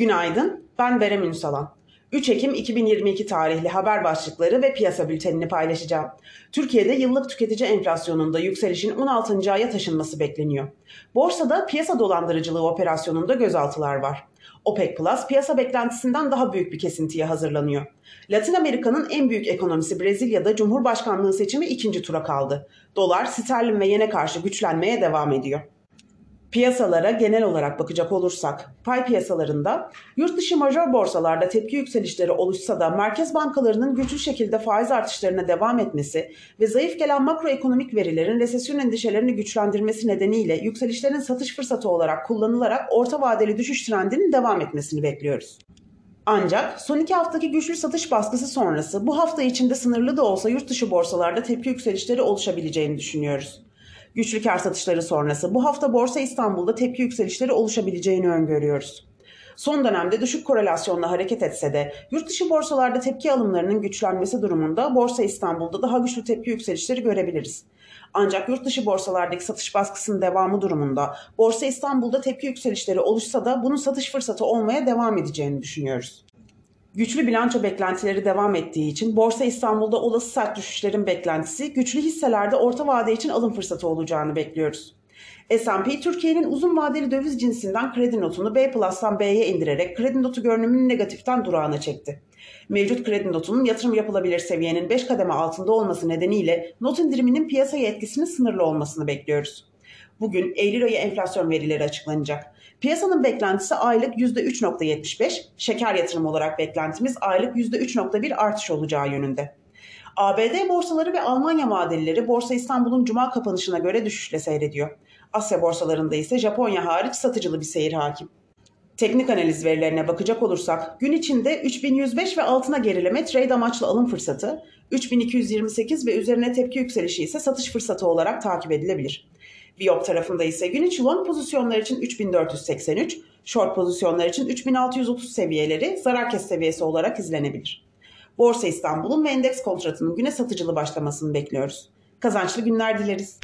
Günaydın, ben Berem Ünsalan. 3 Ekim 2022 tarihli haber başlıkları ve piyasa bültenini paylaşacağım. Türkiye'de yıllık tüketici enflasyonunda yükselişin 16. aya taşınması bekleniyor. Borsada piyasa dolandırıcılığı operasyonunda gözaltılar var. OPEC Plus piyasa beklentisinden daha büyük bir kesintiye hazırlanıyor. Latin Amerika'nın en büyük ekonomisi Brezilya'da Cumhurbaşkanlığı seçimi ikinci tura kaldı. Dolar, sterlin ve yene karşı güçlenmeye devam ediyor. Piyasalara genel olarak bakacak olursak, pay piyasalarında yurt dışı major borsalarda tepki yükselişleri oluşsa da merkez bankalarının güçlü şekilde faiz artışlarına devam etmesi ve zayıf gelen makroekonomik verilerin resesyon endişelerini güçlendirmesi nedeniyle yükselişlerin satış fırsatı olarak kullanılarak orta vadeli düşüş trendinin devam etmesini bekliyoruz. Ancak son iki haftaki güçlü satış baskısı sonrası bu hafta içinde sınırlı da olsa yurt dışı borsalarda tepki yükselişleri oluşabileceğini düşünüyoruz. Güçlü kar satışları sonrası bu hafta Borsa İstanbul'da tepki yükselişleri oluşabileceğini öngörüyoruz. Son dönemde düşük korelasyonla hareket etse de yurt dışı borsalarda tepki alımlarının güçlenmesi durumunda Borsa İstanbul'da daha güçlü tepki yükselişleri görebiliriz. Ancak yurt dışı borsalardaki satış baskısının devamı durumunda Borsa İstanbul'da tepki yükselişleri oluşsa da bunun satış fırsatı olmaya devam edeceğini düşünüyoruz. Güçlü bilanço beklentileri devam ettiği için Borsa İstanbul'da olası sert düşüşlerin beklentisi güçlü hisselerde orta vade için alım fırsatı olacağını bekliyoruz. S&P Türkiye'nin uzun vadeli döviz cinsinden kredi notunu B Plus'tan B'ye indirerek kredi notu görünümünü negatiften durağına çekti. Mevcut kredi notunun yatırım yapılabilir seviyenin 5 kademe altında olması nedeniyle not indiriminin piyasaya etkisinin sınırlı olmasını bekliyoruz. Bugün Eylül ayı enflasyon verileri açıklanacak. Piyasanın beklentisi aylık %3.75, şeker yatırım olarak beklentimiz aylık %3.1 artış olacağı yönünde. ABD borsaları ve Almanya vadelileri Borsa İstanbul'un cuma kapanışına göre düşüşle seyrediyor. Asya borsalarında ise Japonya hariç satıcılı bir seyir hakim. Teknik analiz verilerine bakacak olursak gün içinde 3105 ve altına gerileme trade amaçlı alım fırsatı, 3228 ve üzerine tepki yükselişi ise satış fırsatı olarak takip edilebilir. Viyop tarafında ise gün içi long pozisyonlar için 3483, short pozisyonlar için 3630 seviyeleri zarar kes seviyesi olarak izlenebilir. Borsa İstanbul'un ve endeks kontratının güne satıcılı başlamasını bekliyoruz. Kazançlı günler dileriz.